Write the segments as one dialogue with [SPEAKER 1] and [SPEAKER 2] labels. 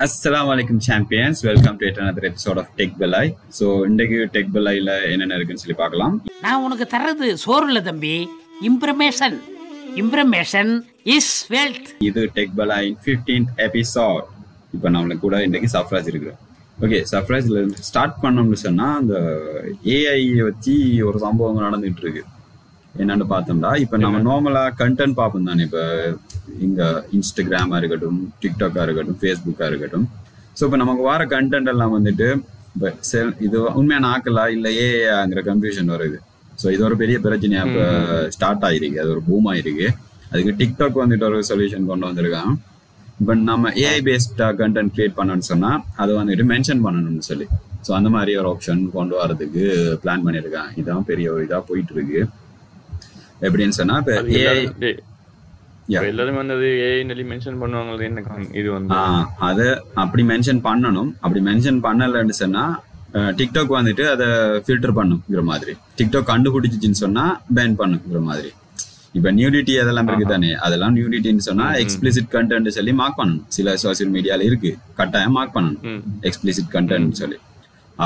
[SPEAKER 1] அஸ்ஸலாமு அலைக்கும் champions welcome to another episode of tech பெலாய் so இன்றைக்கு டெக் பெலாயில் என்னென்ன இருக்குன்னு சொல்லி பார்க்கலாம்.
[SPEAKER 2] நான் உனக்கு தர்றது சோறு இல்ல தம்பி இம்ப்ரமேஷன் இம்ப்ரமேஷன் இஸ் வெல்த்
[SPEAKER 1] இது டெக் பெலாய் ஃபிஃப்டீன்த் எபிசோட் இப்போ நம்மளுக்கு கூட இன்றைக்கு சஃப்ராஜ் இருக்கு ஓகே சஃப்ராஜ்ல இருந்து ஸ்டார்ட் பண்ணோம்னு சொன்னால் அந்த ஏஐ வச்சு ஒரு சம்பவம் நடந்துட்டு இருக்கு. என்னன்னு பார்த்தோம்னா இப்போ நம்ம நார்மலா கண்டென்ட் பார்ப்போம் தானே இப்போ இங்க இன்ஸ்டாகிராமா இருக்கட்டும் டிக்டாக்கா இருக்கட்டும் ஃபேஸ்புக்கா இருக்கட்டும். ஸோ இப்போ நமக்கு வர கண்டென்ட் எல்லாம் வந்துட்டு இப்போ செல் இது உண்மையான ஆக்கலா இல்லை ஏங்கிற கன்ஃபியூஷன் வருது. ஸோ இது ஒரு பெரிய பிரச்சனையா இப்போ ஸ்டார்ட் ஆயிருக்கு. அது ஒரு பூம் ஆயிருக்கு. அதுக்கு டிக்டாக் வந்துட்டு ஒரு சொல்யூஷன் கொண்டு வந்திருக்கான். இப்போ நம்ம ஏஐ பேஸ்டா கண்டென்ட் கிரியேட் பண்ணணும்னு சொன்னா அதை வந்துட்டு மென்ஷன் பண்ணணும்னு சொல்லி. ஸோ அந்த மாதிரி ஒரு ஆப்ஷன் கொண்டு வரதுக்கு பிளான் பண்ணியிருக்கான். இதான் பெரிய ஒரு இதா போயிட்டு இருக்கு. எப்படின்னு சொன்னா இப்போ ஏஐ
[SPEAKER 3] எல்லாரும் வந்து அது மென்ஷன் பண்ணுவாங்க என்ன? இது வந்து?
[SPEAKER 1] அதை அப்படி மென்ஷன் பண்ணணும். அப்படி மென்ஷன் பண்ணலன்னு சொன்னா டிக்டாக் வந்துட்டு அதை ஃபில்டர் பண்ணுங்கிற மாதிரி. டிக்டாக் கண்டுபிடிச்சிச்சின்னு சொன்னா பேன் பண்ணுங்கிற மாதிரி. இப்ப நியூடிட்டி அதெல்லாம் இருக்கு தானே அதெல்லாம் நியூடிட்டின்னு சொன்னா எக்ஸ்பிளிசிட் கண்டென்ட் சொல்லி மார்க் பண்ணணும். சில சோசியல் மீடியால இருக்கு. கட்டாயம் மார்க் பண்ணணும். எக்ஸ்பிளிசிட் கண்டென்ட் சொல்லி.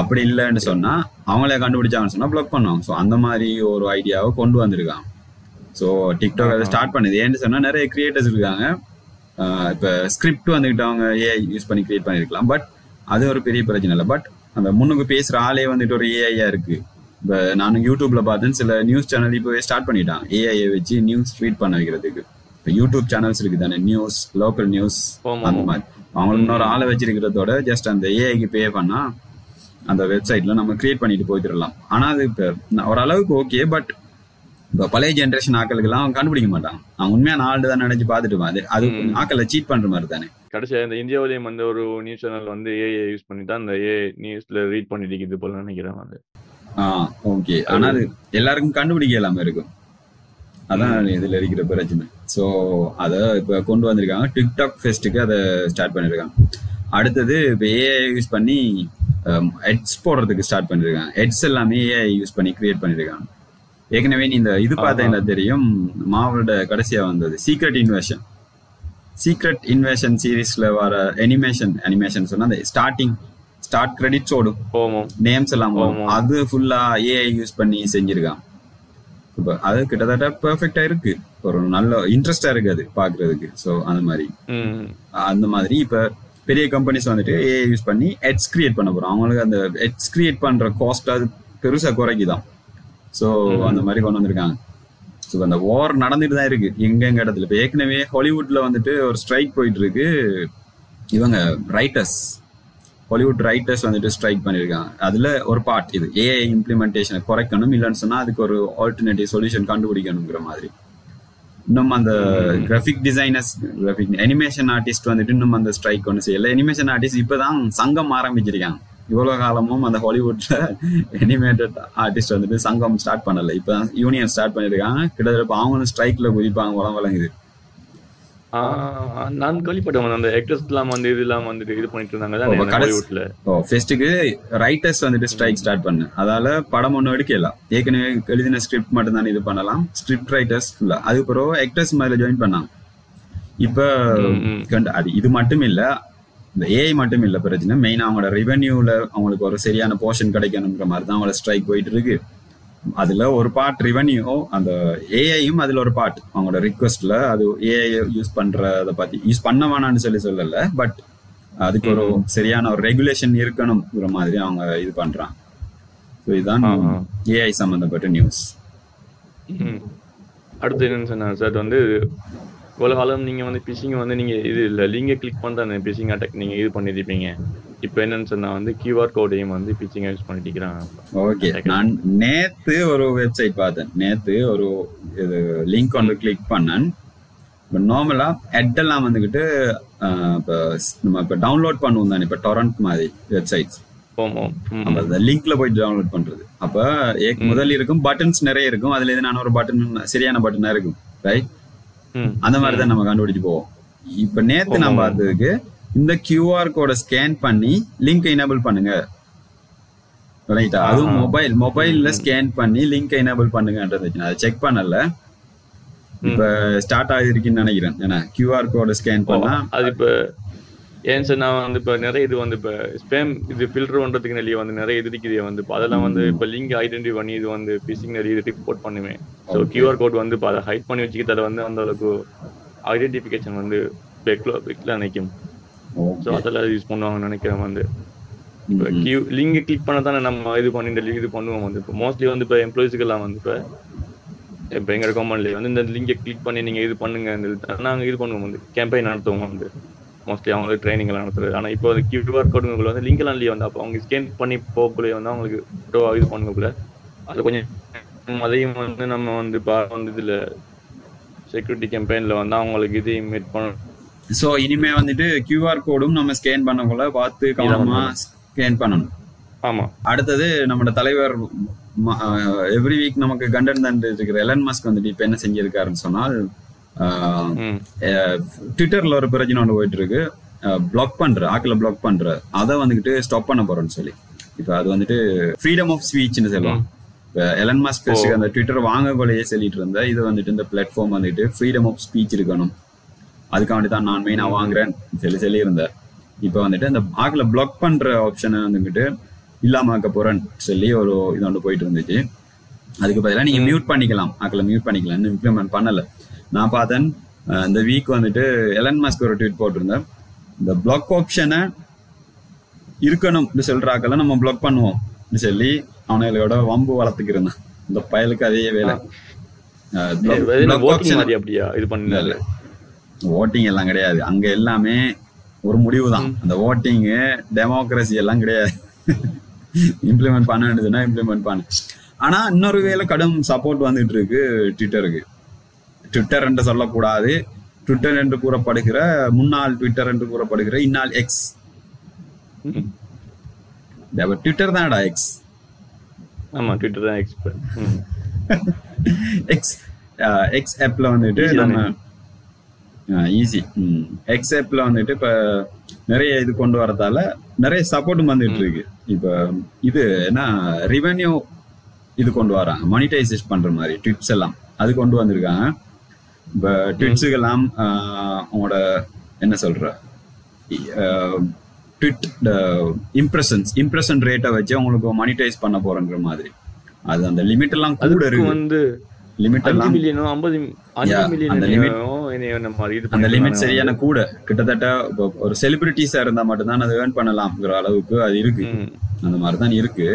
[SPEAKER 1] அப்படி இல்லைன்னு சொன்னா அவங்களே கண்டுபிடிச்சாங்கன்னு சொன்னா பிளாக் பண்ணுவாங்க. ஸோ அந்த மாதிரி ஒரு ஐடியாவை கொண்டு வந்திருக்காங்க. ஸோ டிக்டாக் அதை ஸ்டார்ட் பண்ணுது. ஏன்னு சொன்னா நிறைய கிரியேட்டர்ஸ் இருக்காங்க. இப்ப ஸ்கிரிப்ட் வந்துட்டு அவங்க ஏஐ யூஸ் பண்ணி கிரியேட் பண்ணிருக்கலாம். பட் அது ஒரு பெரிய பிரச்சனை இல்லை. பட் அந்த முன்னுக்கு பேசுற ஆளே வந்துட்டு ஒரு ஏஐயா இருக்கு. இப்ப நானும் யூடியூப்ல பார்த்தேன் சில நியூஸ் சேனல் இப்போவே ஸ்டார்ட் பண்ணிட்டாங்க. ஏஐயை வச்சு நியூஸ் ரீட் பண்ண வைக்கிறதுக்கு. இப்போ யூடியூப் சேனல்ஸ் இருக்கு தானே. நியூஸ் லோக்கல் நியூஸ் அந்த மாதிரி. அவங்களுக்கு இன்னொரு ஆளை வச்சிருக்கிறதோட ஜஸ்ட் அந்த ஏஐக்கு பே பண்ணா அந்த வெப்சைட்ல நம்ம கிரியேட் பண்ணிட்டு போயிட்டுலாம் ஆனா அது இப்போ ஓரளவுக்கு ஓகே பட் இப்போ பழைய ஜென்ரேஷன் ஆக்களுக்கெல்லாம் அவங்க கண்டுபிடிக்க மாட்டாங்க அவங்க உண்மையான ஆள் தான் நினைச்சு பார்த்துட்டு அது அது ஆக்களை சீட் பண்ற மாதிரி தானே.
[SPEAKER 3] கடைசியா இந்த இந்தியாவிலேயும் வந்து ஒரு நியூஸ் சேனல் வந்து ஏஐ யூஸ் பண்ணி தான் அந்த ஏஐ நியூஸ்ல ரீட் பண்ணிட்டு இருக்குது போல நினைக்கிறேன் அது.
[SPEAKER 1] ஆ ஓகே ஆனா அது எல்லாருக்கும் கண்டுபிடிக்க இல்லாம இருக்கும். அதான் இதுல இருக்கிற பிரச்சனை. ஸோ அதை இப்போ கொண்டு வந்திருக்காங்க. டிக்டாக் ஃபெஸ்ட்டுக்கு அதை ஸ்டார்ட் பண்ணிருக்காங்க. அடுத்தது இப்போ ஏஐ யூஸ் பண்ணி எட்ஸ் போடுறதுக்கு ஸ்டார்ட் பண்ணிருக்காங்க. எட்ஸ் எல்லாமே ஏஐ யூஸ் பண்ணி கிரியேட் பண்ணிருக்காங்க. ஏற்கனவே நீ இந்த இது பார்த்தா தெரியும்? மாவளோட கடைசியா வந்தது. சீக்ரெட் இன்வெஷன் சீக்ரெட் இன்வெஷன் சீரீஸ்ல வர அனிமேஷன் அனிமேஷன் சொன்னா அந்த ஸ்டார்டிங் ஸ்டார்ட் கிரெடிட்ஸ் ஓடும். நேம்ஸ் எல்லாம். அது ஃபுல்லா ஏஐ யூஸ் பண்ணி செஞ்சிருக்கான். இப்போ அது கிட்டத்தட்ட பெர்ஃபெக்டா இருக்கு. ஒரு நல்ல இன்ட்ரெஸ்டா இருக்கு அது பாக்குறதுக்கு ஸோ அந்த மாதிரி. அந்த மாதிரி இப்ப பெரிய கம்பெனிஸ் வந்துட்டு ஏஐ யூஸ் பண்ணி எட்ஸ் கிரியேட் பண்ண போறோம் அவங்களுக்கு அந்த எட்ஸ் கிரியேட் பண்ற காஸ்ட் அது பெருசா குறைக்குதான். ஸோ அந்த மாதிரி கொண்டு வந்திருக்காங்க. ஸோ அந்த வார் நடந்துட்டு தான் இருக்கு. எங்க எங்க இடத்துல. இப்போ ஏற்கனவே ஹாலிவுட்ல வந்துட்டு ஒரு ஸ்ட்ரைக் போயிட்டு இருக்கு. இவங்க ரைட்டர்ஸ் ஹாலிவுட் ரைட்டர்ஸ் வந்துட்டு ஸ்ட்ரைக் பண்ணியிருக்காங்க. அதுல ஒரு பார்ட் இது. ஏஐ இம்ப்ளிமெண்டேஷனை குறைக்கணும். இல்லைன்னு சொன்னா அதுக்கு ஒரு ஆல்டர்னேட்டிவ் சொல்யூஷன் கண்டுபிடிக்கணுங்கிற மாதிரி. இன்னும் அந்த graphic designers graphic animation artist வந்துட்டு இன்னும் அந்த ஸ்ட்ரைக் ஒன்று செய்யல. அனிமேஷன் ஆர்டிஸ்ட் இப்பதான் சங்கம் ஆரம்பிச்சிருக்காங்க. இவ்வளவு காலமும் அந்த ஹாலிவுட்ல அனிமேட்டட் ஆர்டிஸ்ட் வந்துட்டு சங்கம் ஸ்டார்ட் பண்ணல. இப்பதான் யூனியன் ஸ்டார்ட் பண்ணிருக்காங்க கிட்டத்தட்ட இப்ப அவங்களும் ஸ்ட்ரைக்ல குதிப்பாங்க உலம் வழங்குது
[SPEAKER 3] ஆ, நான் கேள்விப்பட்டேன் அந்த ஆக்டர்ஸ் எல்லாம் வந்து இது எல்லாம் வந்துட்டு இது பண்ணிட்டு இருந்தாங்க ஹாலிவுட்ல
[SPEAKER 1] ஓ ஃபெஸ்ட்டுக்கு ரைட்டர்ஸ் வந்துட்டு ஸ்ட்ரைக் ஸ்டார்ட் பண்ணு. அதால படம் ஒன்றும் எடுக்கலாம் ஏற்கனவே எழுதின ஸ்கிரிப்ட் மட்டும் தான் இது பண்ணலாம். ஸ்கிரிப்ட் ரைட்டர்ஸ் ஃபுல்லா அது பிறகு ஆக்டர்ஸ் மாதிரி ஜாயின் பண்ணாங்க. இப்ப அது இது மட்டும் இல்ல இந்த ஏஐ மட்டும் இல்ல பிரச்சனை. மெயினா அவங்களோட ரெவென்யூல அவங்களுக்கு ஒரு சரியான போர்ஷன் கிடைக்கணுங்கிற மாதிரி தான் அவங்களோட ஸ்ட்ரைக் போயிட்டு இருக்கு. அதுல ஒரு பார்ட் ரெவென்யூ அந்த ஏஐயும் அதுல ஒரு பார்ட் அவங்களோட ரிக்வஸ்ட்ல அது ஏஐ யூஸ் பண்றத பத்தி யூஸ் பண்ண வேணாம்னு சொல்லி சொல்லல பட் அதுக்கு ஒரு சரியான ஒரு ரெகுலேஷன் இருக்கணுங்கிற மாதிரி அவங்க இது பண்றாங்க. ஸோ இதுதான் ஏஐ சம்பந்தப்பட்ட நியூஸ்.
[SPEAKER 3] அடுத்து என்னன்னு சொன்னாங்க சார் வந்து இவ்வளவு காலம் நீங்க வந்து பிசிங் வந்து நீங்க இது இல்ல. லிங்க கிளிக் பண்ணி அந்த பிசிங் அட்டாக் நீங்க இது பண்ணிருப்பீங்க. இப்போ என்னன்னு சொன்னா வந்து கியூஆர் கோடையும் வந்து பிசிங் யூஸ் பண்ணிட்டு இருக்கிறாங்க.
[SPEAKER 1] ஓகே நான் நேத்து ஒரு வெப்சைட் பார்த்தேன். நேத்து ஒரு இது லிங்க் ஒன்று கிளிக் பண்ணேன். இப்போ நார்மலா ஹெட் எல்லாம் வந்துக்கிட்டு இப்போ நம்ம இப்போ டவுன்லோட் பண்ணுவோம் தானே. இப்போ டொரண்ட் மாதிரி வெப்சைட்ஸ் லிங்க்ல போய் டவுன்லோட் பண்றது. அப்ப ஏக் முதல் இருக்கும் பட்டன்ஸ் நிறைய இருக்கும். அதுல எது நான் ஒரு பட்டன் சரியான பட்டனா இருக்கும். ரைட். அந்த மாதிரி தான் நம்ம கண்டுபிடிச்சு போவோம். இப்ப நேத்து நான் பார்த்ததுக்கு இந்த கியூஆர் கோட ஸ்கேன் பண்ணி லிங்க் எனேபிள் பண்ணுங்க. ரைட்டா அதுவும் மொபைல் மொபைல்ல ஸ்கேன் பண்ணி லிங்க் எனேபிள் பண்ணுங்கன்றது அதை செக் பண்ணல. இப்ப ஸ்டார்ட் ஆகிருக்குன்னு நினைக்கிறேன். ஏன்னா கியூஆர் கோட ஸ்கேன் பண்ணா
[SPEAKER 3] அது இப்ப ஏன் சார் நான் வந்து இப்போ நிறைய இது வந்து இப்போ ஸ்பேம் இது ஃபில்டர் பண்றதுக்கு நிறைய வந்து நிறைய இது இருக்குது. வந்து இப்போ அதெல்லாம் வந்து இப்போ லிங்க் ஐடென்டிஃபை பண்ணி இது வந்து பிசிங் நிறைய இது ரிப்போர்ட் பண்ணுவேன். ஸோ கியூஆர் கோட் வந்து இப்போ அதை ஹைட் பண்ணி வச்சுக்கிட்டு அதை வந்து அந்த அளவுக்கு ஐடென்டிஃபிகேஷன் வந்து பெக்ல பெக்ல நினைக்கும் ஸோ அதெல்லாம் யூஸ் பண்ணுவாங்கன்னு நினைக்கிறேன் வந்து. இப்போ கியூ லிங்க் கிளிக் பண்ண தானே நம்ம இது பண்ணி இது பண்ணுவோம் வந்து. இப்போ மோஸ்ட்லி வந்து இப்போ எம்ப்ளாயிஸ்க்கெல்லாம் வந்து இப்போ இப்போ எங்க கவர்மெண்ட்லேயே வந்து இந்த லிங்கை கிளிக் பண்ணி நீங்க இது பண்ணுங்க நாங்கள் இது பண்ணுவோம் வந்து. கேம்பெயின் நடத்துவோம் வந்து. மோஸ்ட்லி அவங்களுக்கு ட்ரைனிங் எல்லாம் நடத்துறது. ஆனால் இப்போ வந்து கியூஆர் கோடுங்களுக்குள்ள வந்து லிங்க் எல்லாம் வந்து அப்போ அவங்க ஸ்கேன் பண்ணி போகக்குள்ளே வந்து அவங்களுக்கு photo இது பண்ணக்குள்ள அது கொஞ்சம் அதையும் வந்து நம்ம வந்து இப்போ வந்து இதுல செக்யூரிட்டி கேம்பெயின்ல வந்து அவங்களுக்கு இதையும் மீட் பண்ண
[SPEAKER 1] ஸோ இனிமே வந்துட்டு கியூஆர் கோடும் நம்ம ஸ்கேன் பண்ணக்குள்ள பார்த்து கவனமா ஸ்கேன் பண்ணணும்.
[SPEAKER 3] ஆமா.
[SPEAKER 1] அடுத்தது நம்மளோட தலைவர் எவ்ரி வீக் நமக்கு கண்டன் தண்டு இருக்கிற எலன் மஸ்க் வந்துட்டு இப்ப என்ன செஞ்சிருக்காருன்னு சொன்னால் ட்விட்டர்ல ஒரு பிரச்சனை ஒன்று போயிட்டு இருக்கு பிளாக் பண்ற ஆக்கில் பிளாக் பண்ற. அதை வந்துட்டு ஸ்டாப் பண்ண போறோம்னு சொல்லி. இப்ப அது வந்துட்டு ஃப்ரீடம் ஆஃப் ஸ்பீச்னு சொல்லுவோம் இப்ப எலன் மஸ்க் அந்த ட்விட்டர் வாங்கக்குள்ளேயே சொல்லிட்டு இருந்த இது வந்துட்டு இந்த பிளாட்ஃபார்ம் வந்துட்டு ஃப்ரீடம் ஆஃப் ஸ்பீச் இருக்கணும். அதுக்காண்டி தான் நான் மெயினா வாங்குறேன் சொல்லி சொல்லியிருந்தார் இப்போ வந்துட்டு அந்த ஆக்கில் பிளாக் பண்ற ஆப்ஷனை வந்துக்கிட்டு இல்லாம ஆக்க போறேன்னு சொல்லி ஒரு இது ஒன்று போயிட்டு இருந்துச்சு. அதுக்கு பதிலாக நீங்க மியூட் பண்ணிக்கலாம். ஆக்கில் மியூட் பண்ணிக்கலாம் இன்னும் இம்ப்ளிமெண்ட் பண்ணல. நான் பார்த்தேன். இந்த வீக் வந்துட்டு எலன் மாஸ்க் ஒரு ட்வீட் போட்டிருந்தேன் இந்த பிளாக் ஆப்ஷனை இருக்கணும்னு சொல்ற ஆக்கெல்லாம் நம்ம பிளாக் பண்ணுவோம் சொல்லி அவனுங்களோட வம்பு வளர்த்துக்கு இருந்தான் இந்த பயலுக்கு அதே வேலை.
[SPEAKER 3] அப்படியா? இது பண்ணல
[SPEAKER 1] ஓட்டிங் எல்லாம் கிடையாது. அங்க எல்லாமே ஒரு முடிவு தான் அந்த ஓட்டிங் டெமோக்ரஸி எல்லாம் கிடையாது. இம்ப்ளிமெண்ட் பண்ண வேண்டியதுன்னா இம்ப்ளிமெண்ட் பண்ணு. ஆனா இன்னொரு வேலை கடும் சப்போர்ட் வந்துட்டு இருக்கு ட்விட்டருக்கு ட்விட்டர் என்று சொல்லக்கூடாது. ட்விட்டர் என்று கூறப்படுகிற முன்னாள் ட்விட்டர் என்று கூறப்படுகிற இந்நாள் எக்ஸ். ட்விட்டர் தான்டா எக்ஸ்
[SPEAKER 3] ஆமா ட்விட்டர் தான் ம்
[SPEAKER 1] எக்ஸ் எக்ஸ் ஆப்ல வந்துட்டு நம்ம ஈஸி எக்ஸ் ஆப்ல வந்துட்டு இப்ப நிறைய இது கொண்டு வரதால நிறைய சப்போர்ட்டும் வந்துட்டு இருக்கு. இப்ப இது என்ன ரெவென்யூ இது கொண்டு வராங்க. மானிட்டைசேஷன் பண்ற மாதிரி ட்விட்ஸ் எல்லாம். அது கொண்டு வந்திருக்காங்க. இப்ப ட்விட்ஸுக்கு எல்லாம் ஆஹ், உங்களோட என்ன சொல்ற? ட்விட் இம்ப்ரெஷன்ஸ் இம்ப்ரெஷன் ரேட்டை வச்சு உங்களுக்கு மானிட்டைஸ் பண்ண போறங்கிற மாதிரி. அது அந்த லிமிட் எல்லாம் கூட இருக்கு.
[SPEAKER 3] வந்து
[SPEAKER 1] லிமிட் எல்லாம்
[SPEAKER 3] மில்லியனோ ஐம்பது அஞ்சு
[SPEAKER 1] Yeah, அந்த
[SPEAKER 3] இது
[SPEAKER 1] அந்த லிமிட். சரியான கூட. கிட்டத்தட்ட ஒரு செலிபிரிட்டிஸா இருந்தா மட்டும்தான் அது ஏர்ன் பண்ணலாம்ங்கிற அளவுக்கு அது இருக்கு. அந்த மாதிரி தான் இருக்கு.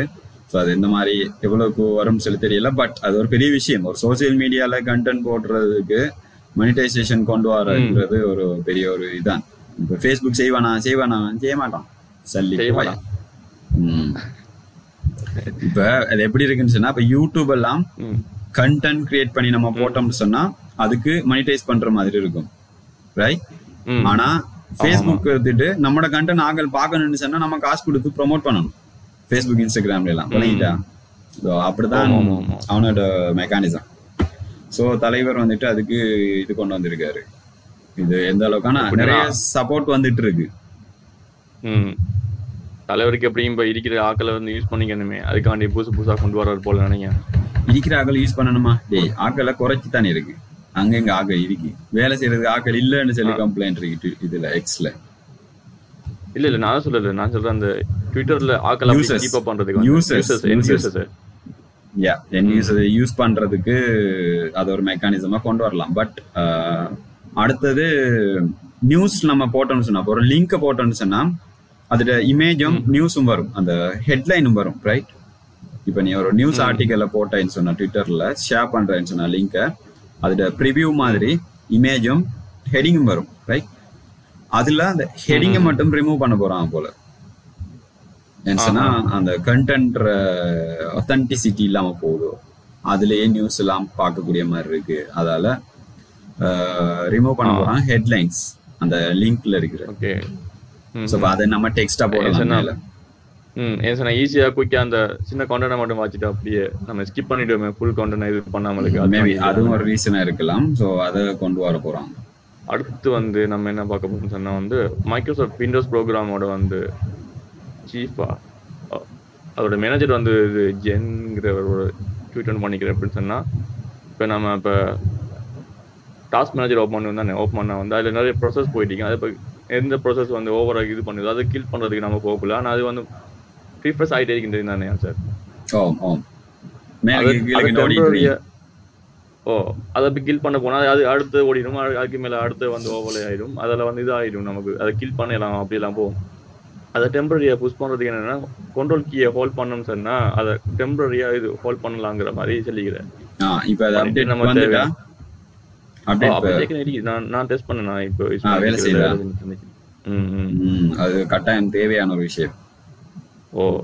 [SPEAKER 1] ஸோ அது இந்த மாதிரி எவ்வளவுக்கு வரும்னு சொல்லி தெரியல பட் அது ஒரு பெரிய விஷயம். ஒரு சோசியல் மீடியால கண்டென்ட் போடுறதுக்கு மனிட்டைசேஷன் கொண்டு வரன்றது ஒரு பெரிய ஒரு இதுதான் இப்போ ஃபேஸ்புக் செய்வானா? செய்வானா? செய்ய மாட்டான். சல்லி. இப்ப அது எப்படி இருக்குன்னு சொன்னா இப்ப யூடியூப் எல்லாம். கண்டென்ட் கிரியேட் பண்ணி நம்ம போட்டோம்னு சொன்னா அதுக்கு மனிடைஸ் பண்ற மாதிரி இருக்கும். ரைட். ஆனா ஃபேஸ்புக் எடுத்துட்டு நம்மளோட கண்டென்ட் ஆகல் பார்க்கணும்னு சொன்னா நம்ம காசு கொடுத்து ப்ரோமோட் பண்ணணும். ஃபேஸ்புக் இன்ஸ்டாகிராம்ல எல்லாம். பண்ணிக்கிட்டா So, அப்படிதான். அவனோட மெக்கானிசம் சோ தலைவர் வந்துட்டு அதுக்கு இது கொண்டு வந்திருக்காரு. இது எந்த அளவுக்கான நிறைய சப்போர்ட் வந்துட்டு இருக்கு.
[SPEAKER 3] தலைவருக்கு எப்படியும் இப்ப இருக்கிற ஆக்களை வந்து யூஸ் பண்ணிக்கணுமே. அதுக்காண்டி புதுசு புதுசா கொண்டு வர்றாரு போல நினைக்கிறேன்.
[SPEAKER 1] இருக்கிற ஆக்கள் யூஸ் பண்ணணுமா? டேய் ஆக்களை குறைச்சி தானே இருக்கு. அங்கங்க ஆக்கள் இருக்கு. வேலை செய்யறதுக்கு ஆக்கள் இல்லைன்னு சொல்லி கம்ப்ளைண்ட் இருக்கு இதுல எக்ஸ்ல
[SPEAKER 3] இல்ல இல்ல நான் சொல்லல. நான் சொல்றேன் அந்த ட்விட்டர்ல
[SPEAKER 1] Users.
[SPEAKER 3] கீப் அப் பண்றதுக்கு. யூசர்ஸ் என். யூசர்ஸ்
[SPEAKER 1] யா என் யூஸ் யூஸ் பண்றதுக்கு அது ஒரு மெக்கானிசமா கொண்டு வரலாம். பட் அடுத்தது நியூஸ் நம்ம போட்டோம்னு சொன்னா ஒரு லிங்க் போட்டோம்னு சொன்னா அதோட இமேஜும் நியூஸும் வரும். அந்த ஹெட்லைனும் வரும் ரைட் இப்போ நீ ஒரு நியூஸ் ஆர்டிக்கல்ல போட்டேன்னு சொன்னா ட்விட்டர்ல ஷேர் பண்றேன்னு சொன்னா லிங்கை அதோட ப்ரிவியூ மாதிரி இமேஜும் ஹெடிங்கும் வரும் ரைட் அதுல அந்த ஹெடிங்கை மட்டும் ரிமூவ் பண்ண போறான் போல. சொன்னா அந்த கண்டென்ட் ஒத்தன்டிசிட்டி இல்லாம போகுது அதுலயே நியூஸ் எல்லாம் பார்க்கக்கூடிய மாதிரி இருக்கு. அதால ரிமூவ் பண்ண போறான் ஹெட்லைன்ஸ் அந்த லிங்க்ல இருக்கிற.
[SPEAKER 3] ஓகே.
[SPEAKER 1] சோ அதை நம்ம டெக்ஸ்டா போடலாம்
[SPEAKER 3] ம் ஏன் ஈஸியா குயிக்கா அந்த சின்ன கான்டென்ட் மட்டும் வாச்சிட்டு அப்படியே நம்ம ஸ்கிப் பண்ணிடுவோமே ஃபுல் கான்டென்ட் இது பண்ணாம இருக்கு
[SPEAKER 1] மேபி அதுவும் ஒரு ரீசனா இருக்கலாம். சோ அதை கொண்டு வர போறாங்க
[SPEAKER 3] அடுத்து வந்து நம்ம என்ன பார்க்க போறோம்னு சொன்னா வந்து மைக்ரோசாஃப்ட் விண்டோஸ் ப்ரோக்ராமோட வந்து சீஃபா அதோட மேனேஜர் வந்து இது ஜென்ங்கிற ஒரு ட்வீட் ஒன்று பண்ணிக்கிறேன் அப்படின்னு சொன்னா இப்போ நம்ம இப்போ டாஸ்க் மேனேஜர் ஓப்பன் பண்ணி தானே ஓப்பன் பண்ணா வந்து அதில் நிறைய ப்ராசஸ் போயிட்டீங்க அதை இப்போ எந்த ப்ராசஸ் வந்து ஓவரா இது பண்ணுது அதை கில் பண்றதுக்கு நம்ம போகல ஆனா அது வந்து ப்ரீஃபஸ் ஆகிட்டே இருக்கின்றது தானே சார் ஓ அது போய் கில் பண்ண போனா அது அடுத்து ஓடிடும். அது- அதுக்கு மேல அடுத்து வந்து ஓவலே ஆயிடும். அதில் வந்து இது ஆயிடும் நமக்கு. அதை கில் பண்ணலாம் அப்படிலாம் போகும். அதை டெம்பரரியா புஷ் பண்றதுக்கு என்னன்னா கண்ட்ரோல் கீயை ஹோல்ட் பண்ணணும் சொன்னா அதை டெம்பரரியா இது ஹோல்ட் பண்ணலாங்கிற மாதிரி சொல்லிக்கிறேன்.
[SPEAKER 1] இப்போ அது அப்டேட்
[SPEAKER 3] நம்ம இருக்கு. நான் நான் டெஸ்ட் பண்ணேன். இப்போ
[SPEAKER 1] வேலை
[SPEAKER 3] ம்
[SPEAKER 1] அது கட்டாயம் தேவையான ஒரு விஷயம்.
[SPEAKER 3] ஓ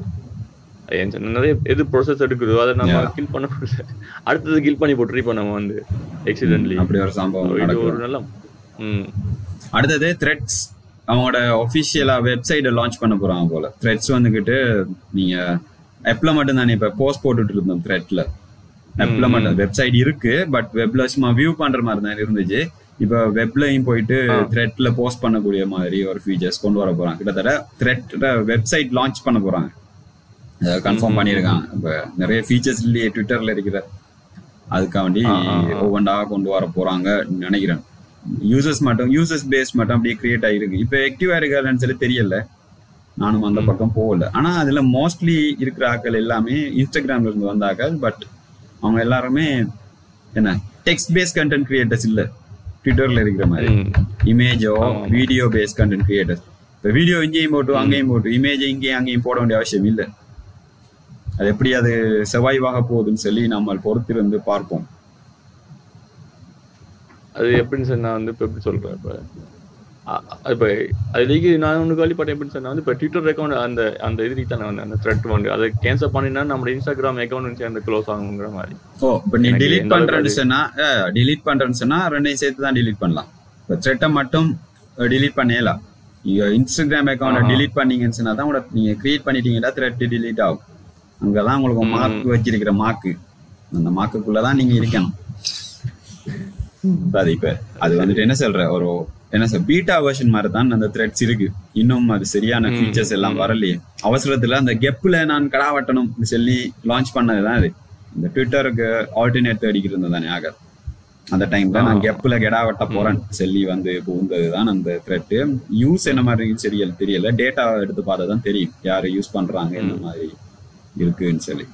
[SPEAKER 3] நிறைய எது ப்ராசஸ் எடுக்குதோ அதை நம்ம. கில் பண்ண முடியல. அடுத்தது கில் பண்ணி போட்டு இப்போ நம்ம வந்து எக்ஸிடென்ட்லி
[SPEAKER 1] அப்படி ஒரு சம்பவம்
[SPEAKER 3] இது ஒரு நல்ல ம்.
[SPEAKER 1] அடுத்தது த்ரெட்ஸ் அவங்களோட ஒஃபிஷியலா வெப்சைட்டை லான்ச் பண்ண போறாங்க போல. த்ரெட்ஸ் வந்துகிட்டு நீங்க ஆப்ல மட்டும் தானே இப்ப போஸ்ட் போட்டுட்டு இருந்தோம் த்ரெட்ல ஆப்ல மட்டும் வெப்சைட் இருக்கு பட் வெப்ல சும்மா வியூ பண்ற மாதிரி தான் இருந்துச்சு. இப்ப வெப்லயும் போயிட்டு த்ரெட்ல போஸ்ட் பண்ணக்கூடிய மாதிரி ஒரு ஃபீச்சர்ஸ் கொண்டு வர போறாங்க. கிட்டத்தட்ட த்ரெட் வெப்சைட் லான்ச் பண்ண போறாங்க. கன்ஃபார்ம் பண்ணியிருக்காங்க இப்ப நிறைய ஃபீச்சர்ஸ் இல்லையே ட்விட்டர்ல இருக்கிற. அதுக்காண்டி ஒவ்வொன்றா கொண்டு வர போறாங்க நினைக்கிறேன். யூசர்ஸ் மட்டும் யூசர்ஸ் பேஸ் மட்டும் அப்படியே கிரியேட் ஆகிருக்கு இப்போ ஆக்டிவா இருக்காதுன்னு சொல்லி தெரியல. நானும் அந்த பக்கம் போகல. ஆனா அதுல மோஸ்ட்லி இருக்கிற ஆட்கள் எல்லாமே இன்ஸ்டாகிராம்ல இருந்து வந்த பட் அவங்க எல்லாருமே என்ன டெக்ஸ்ட் பேஸ் கண்டென்ட் கிரியேட்டர்ஸ் இல்ல. ட்விட்டர்ல இருக்கிற மாதிரி. இமேஜோ வீடியோ பேஸ் கண்டென்ட் கிரியேட்டர்ஸ் இப்போ வீடியோ இங்கேயும் போட்டு அங்கேயும் போட்டு இமேஜ் இங்கேயும் அங்கேயும் போட வேண்டிய அவசியம் இல்லை. அது எப்படி அது செவாய்வாக போகுதுன்னு சொல்லி நம்ம பொறுத்திருந்து பார்ப்போம்.
[SPEAKER 3] அது எப்படின்னு சொன்னா வந்து இப்போ எப்படி சொல்றேன் இப்போ இப்போ அதுலேக்கு நான் ஒன்று கேள்விப்பட்டேன் எப்படின்னு சொன்னா வந்து இப்போ ட்விட்டர் அக்கௌண்ட் அந்த அந்த இதுக்கு தானே வந்து அந்த த்ரெட் வந்து அதை கேன்சல் பண்ணினா நம்ம இன்ஸ்டாகிராம் அக்கௌண்ட் சேர்ந்து க்ளோஸ் ஆகுங்கிற மாதிரி.
[SPEAKER 1] ஓ இப்போ நீ
[SPEAKER 3] அளவுக்கு
[SPEAKER 1] பண்றேன்னு சொன்னா delete பண்றேன்னு சொன்னா ரெண்டையும் சேர்த்து தான் delete பண்ணலாம். இப்போ த்ரெட்டை மட்டும் delete பண்ணலாம் இன்ஸ்டாகிராம் அக்கௌண்ட் delete பண்ணீங்கன்னு சொன்னா தான் நீங்க கிரியேட் பண்ணிட்டீங்கன்னா த்ரெட் delete ஆகும். அங்கதான் உங்களுக்கு மார்க் வச்சிருக்கிற மார்க்கு அந்த மார்க்குக்குள்ள தான் நீங்க இருக்கணும். அது இப்ப அது வந்துட்டு என்ன சொல்ற? ஒரு என்ன சொல் பீட்டா வெர்ஷன் மாதிரி தான் அந்த த்ரெட்ஸ் இருக்கு. இன்னும் அது சரியான ஃபீச்சர்ஸ் எல்லாம் வரலையே. அவசரத்துல அந்த கெப்ல நான் கடா வெட்டணும் சொல்லி லான்ச் பண்ணதுதான் இது இந்த ட்விட்டருக்கு ஆல்டர்னேட் அடிக்கிறது தானே ஆக. அந்த டைம்ல நான் கெப்ல கெடா வெட்ட போறேன் சொல்லி வந்து புகுந்ததுதான் அந்த த்ரெட் யூஸ் என்ன மாதிரி தெரியல தெரியல. டேட்டா எடுத்து பார்த்தா தான் தெரியும். யாரு யூஸ் பண்றாங்க என்ன மாதிரி. இருக்குன்னு சொல்லி.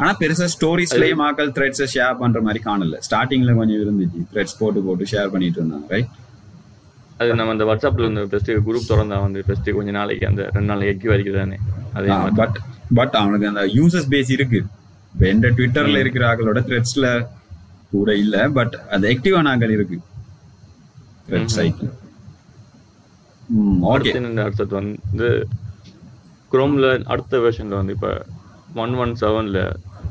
[SPEAKER 1] ஆனா பெருசா ஸ்டோரிஸ்லயே மக்கள் த்ரெட்ஸை ஷேர் பண்ற மாதிரி காணல. ஸ்டார்டிங்ல கொஞ்சம் இருந்துச்சு. த்ரெட்ஸ் போட்டு போட்டு ஷேர் பண்ணிட்டு இருந்தாங்க ரைட்
[SPEAKER 3] அது நம்ம அந்த வாட்ஸ்அப்ல இருந்து ஃபர்ஸ்ட் குரூப் திறந்தா வந்து ஃபர்ஸ்ட் கொஞ்ச நாளைக்கு அந்த ரெண்டு நாளைக்கு எக்கி வரைக்கும் தானே அதே
[SPEAKER 1] பட் பட் அவனுக்கு அந்த யூசர்ஸ் பேஸ் இருக்கு. எந்த ட்விட்டர்ல இருக்கிற ஆக்களோட த்ரெட்ஸ்ல கூட இல்ல பட் அது ஆக்டிவான ஆக்கள் இருக்கு. த்ரெட் சைட்ல ஓகே
[SPEAKER 3] அடுத்து வந்து குரோம்ல அடுத்த வெர்ஷன்ல வந்து இப்ப ஒன் ஒன் செவன்ல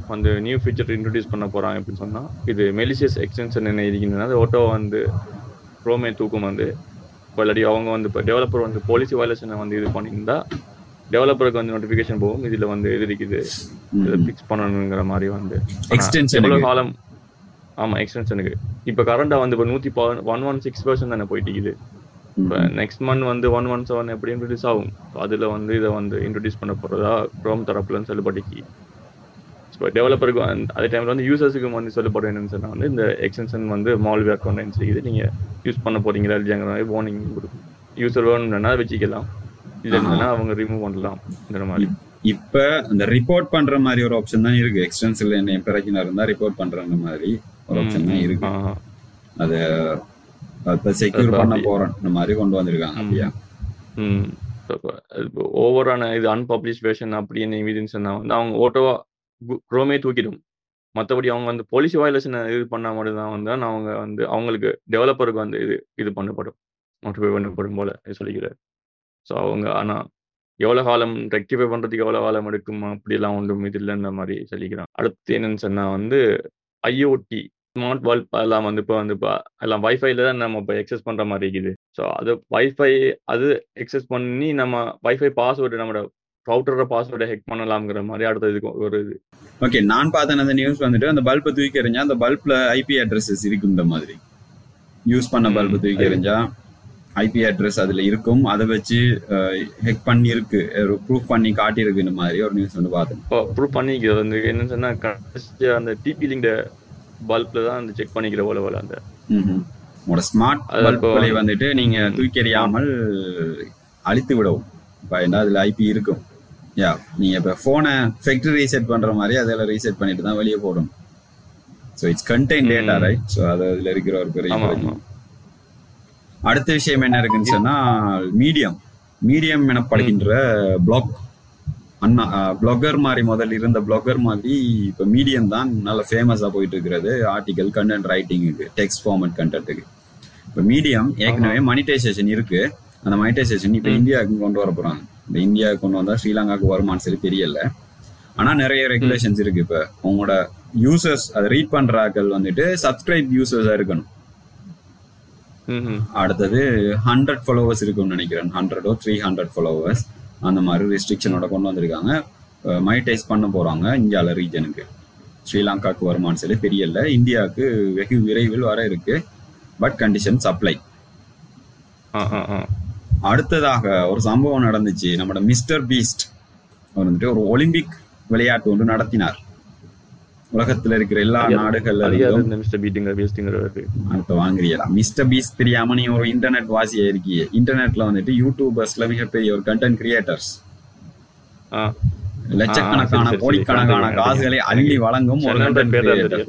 [SPEAKER 3] வந்து நியூ ஃபீச்சர் இன்ட்ரடியூஸ் பண்ண போறாங்க அப்படின்னு சொன்னா இது மெலிசியஸ் எக்ஸ்டென்ஷன் என்ன இருக்குதுன்னா அது ஓட்டோ வந்து குரோமே தூக்கும் வந்து இல்லாட்டி அவங்க வந்து இப்போ டெவலப்பர் வந்து பாலிசி வயலேஷனை வந்து இது பண்ணியிருந்தா டெவலப்பருக்கு வந்து நோட்டிஃபிகேஷன் போகும் இதுல வந்து எது இருக்குது இதை ஃபிக்ஸ் பண்ணணுங்கிற மாதிரி வந்து.
[SPEAKER 1] க்கு.
[SPEAKER 3] காலம்? ஆமா எக்ஸ்டென்ஷனுக்கு இப்போ கரண்டா வந்து இப்போ நூத்தி ஒன் ஒன் சிக்ஸ் பர்சன்ட் தானே போயிட்டு இருக்குது. இப்போ நெக்ஸ்ட் மந்த் வந்து ஒன் ஒன் செவன் எப்படி இன்ட்ரடியூஸ் ஆகும். அதுல வந்து இதை வந்து இன்ட்ரடியூஸ் பண்ண போறதா க்ரோம் தரப்புலன்னு சொல்லப்பட்டிக்கு இப்போ டெவலப்பருக்கு அதே டைம்ல வந்து யூசர்ஸுக்கு வந்து சொல்லப்படும் என்னன்னு சொன்னா வந்து இந்த எக்ஸ்டென்ஷன் வந்து மால்வேர் கண்டென்ட்ஸ் இது நீங்க யூஸ் பண்ண போறீங்களா இல்லையாங்கிற மாதிரி வார்னிங் கொடுக்கும். யூசர் வேணும்னா வச்சுக்கலாம். இல்லைன்னா அவங்க ரிமூவ் பண்ணலாம் மாதிரி.
[SPEAKER 1] இப்ப அந்த ரிப்போர்ட் பண்ற மாதிரி ஒரு ஆப்ஷன் தான் இருக்கு. எக்ஸ்டென்சிவ்ல என்ன பிறகு இருந்தா ரிப்போர்ட் பண்ற மாதிரி ஒரு ஆப்ஷன் தான் இருக்கு. அத இப்ப செக்யூர் பண்ண போறோம். இந்த மாதிரி கொண்டு வந்திருக்காங்க அப்படியா?
[SPEAKER 3] ம். ஓவரான இது அன்பப்ளிஷ் வெர்ஷன் அப்படின்னு சொன்னா வந்து அவங்க ஓட்டோவா க்ரோமே தூக்கிடும். மற்றபடி அவங்க வந்து பாலிசி வயலேஷன் இது பண்ணா மட்டும் தான் வந்து அவங்க வந்து அவங்களுக்கு டெவலப்பருக்கு வந்து இது இது பண்ணப்படும். நோட்டிஃபை பண்ணப்படும் போல சொல்லிக்கிறார். ஸோ அவங்க ஆனா எவ்வளவு காலம் ரெக்டிஃபை பண்றதுக்கு எவ்வளவு காலம் எடுக்கும்? அப்படியெல்லாம் ஒன்றும் இது இல்லைன்ற மாதிரி சொல்லிக்கிறான் அடுத்து என்னன்னு சொன்னா வந்து ஐஓடி ஸ்மார்ட் பல்ப் எல்லாம் வந்து இப்போ வந்து இப்போ எல்லாம் வைஃபைல தான் நம்ம இப்போ எக்ஸஸ் பண்ற மாதிரி இருக்குது. ஸோ அது வைஃபை அது எக்ஸஸ் பண்ணி நம்ம வைஃபை பாஸ்வேர்டு நம்மளோட ரவுட்டரோட பாஸ்வேர்டை ஹெக் பண்ணலாம்ங்கிற மாதிரி அடுத்த இதுக்கு ஒரு இது.
[SPEAKER 1] ஓகே நான் பார்த்தேன் அந்த நியூஸ் வந்துட்டு அந்த பல்பை தூக்கி எறிஞ்சா அந்த பல்ப்ல ஐபி அட்ரஸஸ் இருக்கு இந்த மாதிரி. யூஸ் பண்ண பல்பை தூக்கி எறிஞ்சா ஐபி அட்ரஸ் அதுல இருக்கும். அதை வச்சு ஹெக் பண்ணி இருக்கு ப்ரூஃப் பண்ணி காட்டியிருக்கு இந்த மாதிரி ஒரு நியூஸ் வந்து பார்த்தேன்
[SPEAKER 3] ப்ரூவ் பண்ணிக்கிறது வந்து என்னன்னு சொன்னா அந்த டிபி லிங்க் பல்ப்ல தான் அந்த செக் பண்ணிக்கிற போல போல அந்த.
[SPEAKER 1] உங்களோட ஸ்மார்ட் பல்புகளை வந்துட்டு நீங்க தூக்கி எறியாமல் அழித்து விடவும். இப்போ என்ன அதுல ஐபி இருக்கும். யா நீங்க இப்ப போனை ஃபேக்டரி ரீசெட் பண்ற மாதிரி அதெல்லாம் ரீசெட் பண்ணிட்டு தான் வெளியே போடணும். So it's contain data right so அது அதுல இருக்கிற ஒரு பெரிய அடுத்த விஷயம் என்ன இருக்குன்னு சொன்னா மீடியம் மீடியம் எனப்படுகின்ற பிளாக் அண்ணா பிளாகர் மாதிரி முதல்ல இருந்த பிளாகர் மாதிரி இப்போ மீடியம் தான் நல்ல ஃபேமஸாக போயிட்டு இருக்கிறது ஆர்டிகல் கண்டென்ட் ரைட்டிங்குக்கு டெக்ஸ்ட் ஃபார்மட் கண்டென்ட்டுக்கு இப்போ மீடியம் ஏற்கனவே மனிட்டைசேஷன் இருக்கு. அந்த மனிட்டைசேஷன் இப்போ இந்தியாவுக்கு கொண்டு வர போறாங்க. இந்த இந்தியாவுக்கு கொண்டு வந்தா ஸ்ரீலங்காவுக்கு வருமானு சொல்லி தெரியல. ஆனா நிறைய ரெகுலேஷன்ஸ் இருக்கு இப்போ. உங்களோட யூசர்ஸ் அதை ரீட் பண்ற ஆட்கள் வந்துட்டு சப்ஸ்கிரைப் யூசர்ஸா இருக்கணும். அடுத்தது ஹண்ட்ரட் ஃபாலோவர்ஸ் இருக்கும்னு நினைக்கிறேன். ஹண்ட்ரடோ த்ரீ ஹண்ட்ரட் ஃபாலோவர்ஸ் அந்த மாதிரி ரெஸ்ட்ரிக்ஷனோட கொண்டு வந்திருக்காங்க. மைடைஸ் பண்ண போறாங்க இந்தியால ரீஜனுக்கு ஸ்ரீலங்காவுக்கு வருமானு சொல்லி தெரியல. இந்தியாவுக்கு வெகு விரைவில் வர இருக்கு. பட் கண்டிஷன் சப்ளை அடுத்ததாக ஒரு சம்பவம் நடந்துச்சு. நம்மளோட மிஸ்டர் பீஸ்ட் அவர் வந்துட்டு ஒரு ஒலிம்பிக் விளையாட்டு ஒன்று நடத்தினார். உலகத்துல இருக்கிற எல்லா நாடுகள்ல
[SPEAKER 3] மிஸ்டர் பீட்டுங்கிற பேஸ்ட்டுங்கிறவர்
[SPEAKER 1] அடுத்த வாங்குறீங்களா? மிஸ்டர் பீஸ் தெரியாம நீ ஒரு இன்டர்நெட் வாசியா இருக்கியே இன்டர்நெட்ல வந்துட்டு யூடியூபர்ஸ்ல மிகப்பெரிய ஒரு கண்டென்ட் கிரியேட்டர்ஸ் லட்சக்கணக்கான கோடிக்கணக்கான. காசுகளை அள்ளி வழங்கும் ஒரு content creator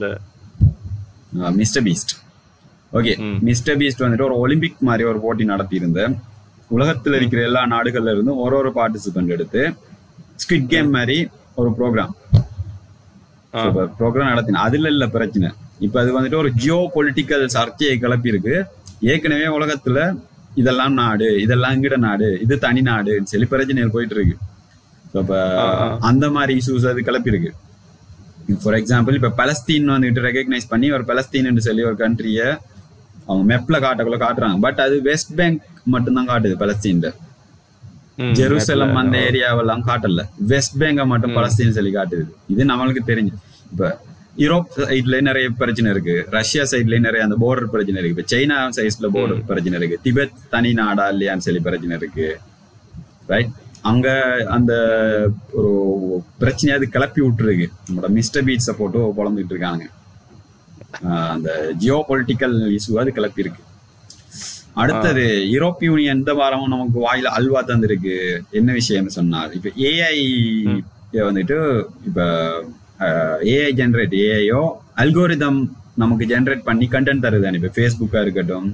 [SPEAKER 1] Mister Beast okay. Mister Beast வந்துட்டு ஒரு ஒலிம்பிக் மாதிரி ஒரு போட்டி நடத்தி இருந்த உலகத்துல இருக்கிற எல்லா நாடுகள்ல இருந்தும் ஒரு ஒரு பார்ட்டிசிபென்ட் எடுத்து ஸ்குவிட் கேம் மாதிரி ஒரு ப்ரோக்ராம். ப்ரோக்ராம் நடத்தின அதுல இல்ல பிரச்சனை. இப்ப அது வந்துட்டு ஒரு ஜியோ பொலிட்டிக்கல் சர்ச்சையை கிளப்பி இருக்கு ஏற்கனவே உலகத்துல இதெல்லாம் நாடு இதெல்லாம் இங்கிட நாடு இது தனி நாடுன்னு சொல்லி பிரச்சனைகள் போயிட்டு இருக்கு இப்ப. அந்த மாதிரி இஷ்யூஸ் அது கிளப்பி இருக்கு ஃபார் எக்ஸாம்பிள் இப்ப பலஸ்தீன் வந்துட்டு ரெகக்னைஸ் பண்ணி ஒரு பலஸ்தீன் சொல்லி ஒரு கண்ட்ரிய அவங்க மெப்ல காட்டக்குள்ள காட்டுறாங்க. பட் அது வெஸ்ட் பேங்க் மட்டும்தான் காட்டுது பலஸ்தீன்ல. ஜெருசலம் அந்த ஏரியாவெல்லாம் காட்டல. வெஸ்ட் பேங்க மட்டும் பலஸ்தீன் சொல்லி காட்டுது. இது நம்மளுக்கு தெரிஞ்சு. இப்ப யூரோப் சைட்ல நிறைய பிரச்சனை இருக்கு. ரஷ்யா சைட்ல நிறைய அந்த பார்டர் பிரச்சனை இருக்கு. இப்ப சைனா சைஸ்ல பார்டர் பிரச்சனை இருக்கு. திபெத் தனி நாடா இல்லையான்னு சொல்லி பிரச்சனை இருக்கு. ரைட் அங்க அந்த ஒரு பிரச்சனையாவது கிளப்பி விட்டுருக்கு. நம்மளோட மிஸ்டர் பீட்ஸை போட்டு பொழந்துட்டு இருக்காங்க அந்த ஜியோ பொலிட்டிக்கல் இஷ்யூ அது கிளப்பி இருக்கு. அடுத்தது யூரோப்பிய யூனியன் இந்த வாரமும் நமக்கு வாயில அல்வா தந்திருக்கு. என்ன விஷயம்னு சொன்னார் இப்ப ஏஐ வந்துட்டு இப்ப ஏஐ ஜென்ரேட் ஏஐயோ அல்கோரிதம் நமக்கு ஜென்ரேட் பண்ணி கண்டென்ட் தருதானே இப்ப ஃபேஸ்புக்கா இருக்கட்டும்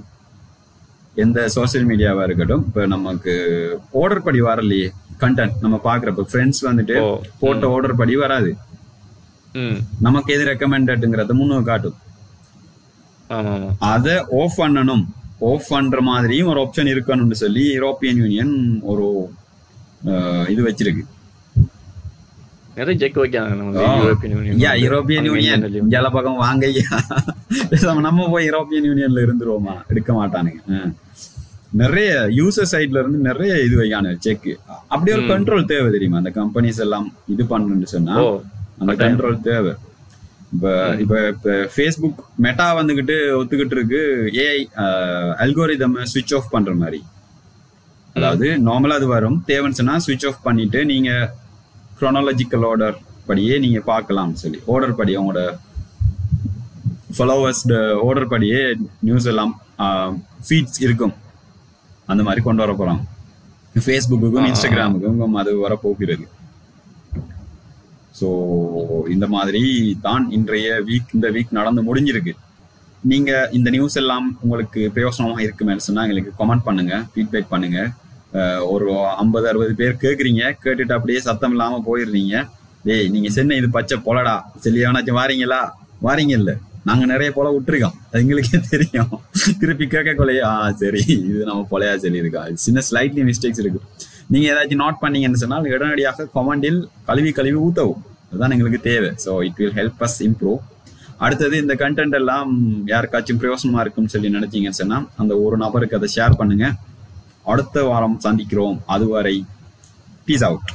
[SPEAKER 1] எந்த சோஷியல் மீடியாவா இருக்கட்டும் இப்ப நமக்கு ஆர்டர் படி வரலையே கண்டென்ட் நம்ம பாக்குறப்ப ஃப்ரெண்ட்ஸ் வந்துட்டு போட்ட ஆர்டர் படி வராது நமக்கு எது ரெக்கமெண்டட்ங்கிறத முன்னுக்கு காட்டும் அதை ஆஃப் பண்ணணும் ஆஃப் பண்ற மாதிரியும் ஒரு ஆப்ஷன் இருக்கணும்னு சொல்லி யூரோப்பியன் யூனியன் ஒரு இது வச்சிருக்கு
[SPEAKER 3] நிறைய செக் வைக்காங்க
[SPEAKER 1] யா யூரோப்பியன் யூனியன்
[SPEAKER 3] இந்தியால
[SPEAKER 1] பக்கம் வாங்க நம்ம போய் யூரோப்பியன் யூனியன்ல இருந்துருவோமா? எடுக்க மாட்டானுங்க. நிறைய யூசர் சைட்ல இருந்து நிறைய இது வைக்கான செக் அப்படி ஒரு கண்ட்ரோல் தேவை தெரியுமா? அந்த கம்பெனிஸ் எல்லாம் இது பண்ணணும்னு சொன்னா அந்த கண்ட்ரோல் தேவை. இப்ப இப்ப இப்ப ஃபேஸ்புக் மெட்டா வந்துகிட்டு ஒத்துக்கிட்டு இருக்கு. ஏஐ அல்கோரிதம் சுவிட்ச் ஆஃப் பண்ற மாதிரி. அதாவது நார்மலா அது வரும். தேவைன்னு சொன்னா சுவிட்ச் ஆஃப் பண்ணிட்டு நீங்க குரோனாலஜிக்கல் ஆர்டர் படியே நீங்க பார்க்கலாம் சொல்லி. ஆர்டர் படி அவங்களோட ஃபாலோவர்ஸ் ஆர்டர் படியே நியூஸ் எல்லாம் ஃபீட்ஸ் இருக்கும். அந்த மாதிரி கொண்டு வர போறாங்க. ஃபேஸ்புக்குக்கும் இன்ஸ்டாகிராமுக்கும் அது வர போகிறது ஸோ இந்த மாதிரி தான் இன்றைய வீக் இந்த வீக் நடந்து முடிஞ்சிருக்கு. நீங்கள் இந்த நியூஸ் எல்லாம் உங்களுக்கு பிரயோசனமாக இருக்குமேன்னு சொன்னால் எங்களுக்கு கமெண்ட் பண்ணுங்கள் ஃபீட்பேக் பண்ணுங்கள் ஒரு ஐம்பது அறுபது பேர் கேட்குறீங்க கேட்டுட்டு அப்படியே சத்தம் இல்லாமல் போயிடுறீங்க. டேய் நீங்கள் சென்னை இது பச்சை பொலடா. செல்லியானாச்சும் வாரீங்களா? வாரீங்க இல்லை நாங்கள் நிறைய பொல விட்டுருக்கோம். அது எங்களுக்கே தெரியும். திருப்பி கேட்க கொலையா ஆ சரி இது நம்ம பொலையா சொல்லியிருக்கா. சின்ன ஸ்லைட்லி மிஸ்டேக்ஸ் இருக்கு. நீங்கள் ஏதாச்சும் நோட் பண்ணீங்கன்னு சொன்னால் உடனடியாக கமெண்டில் கழுவி கழுவி ஊற்றவும் அதுதான் எங்களுக்கு தேவை. So it will help us improve அடுத்தது இந்த கண்டென்ட் எல்லாம் யாருக்காச்சும் பிரயோசனமாக இருக்கும்னு சொல்லி நினைச்சிங்கன்னு சொன்னால் அந்த ஒரு நபருக்கு அதை ஷேர் பண்ணுங்கள் அடுத்த வாரம் சந்திக்கிறோம். அதுவரை பீஸ் அவுட்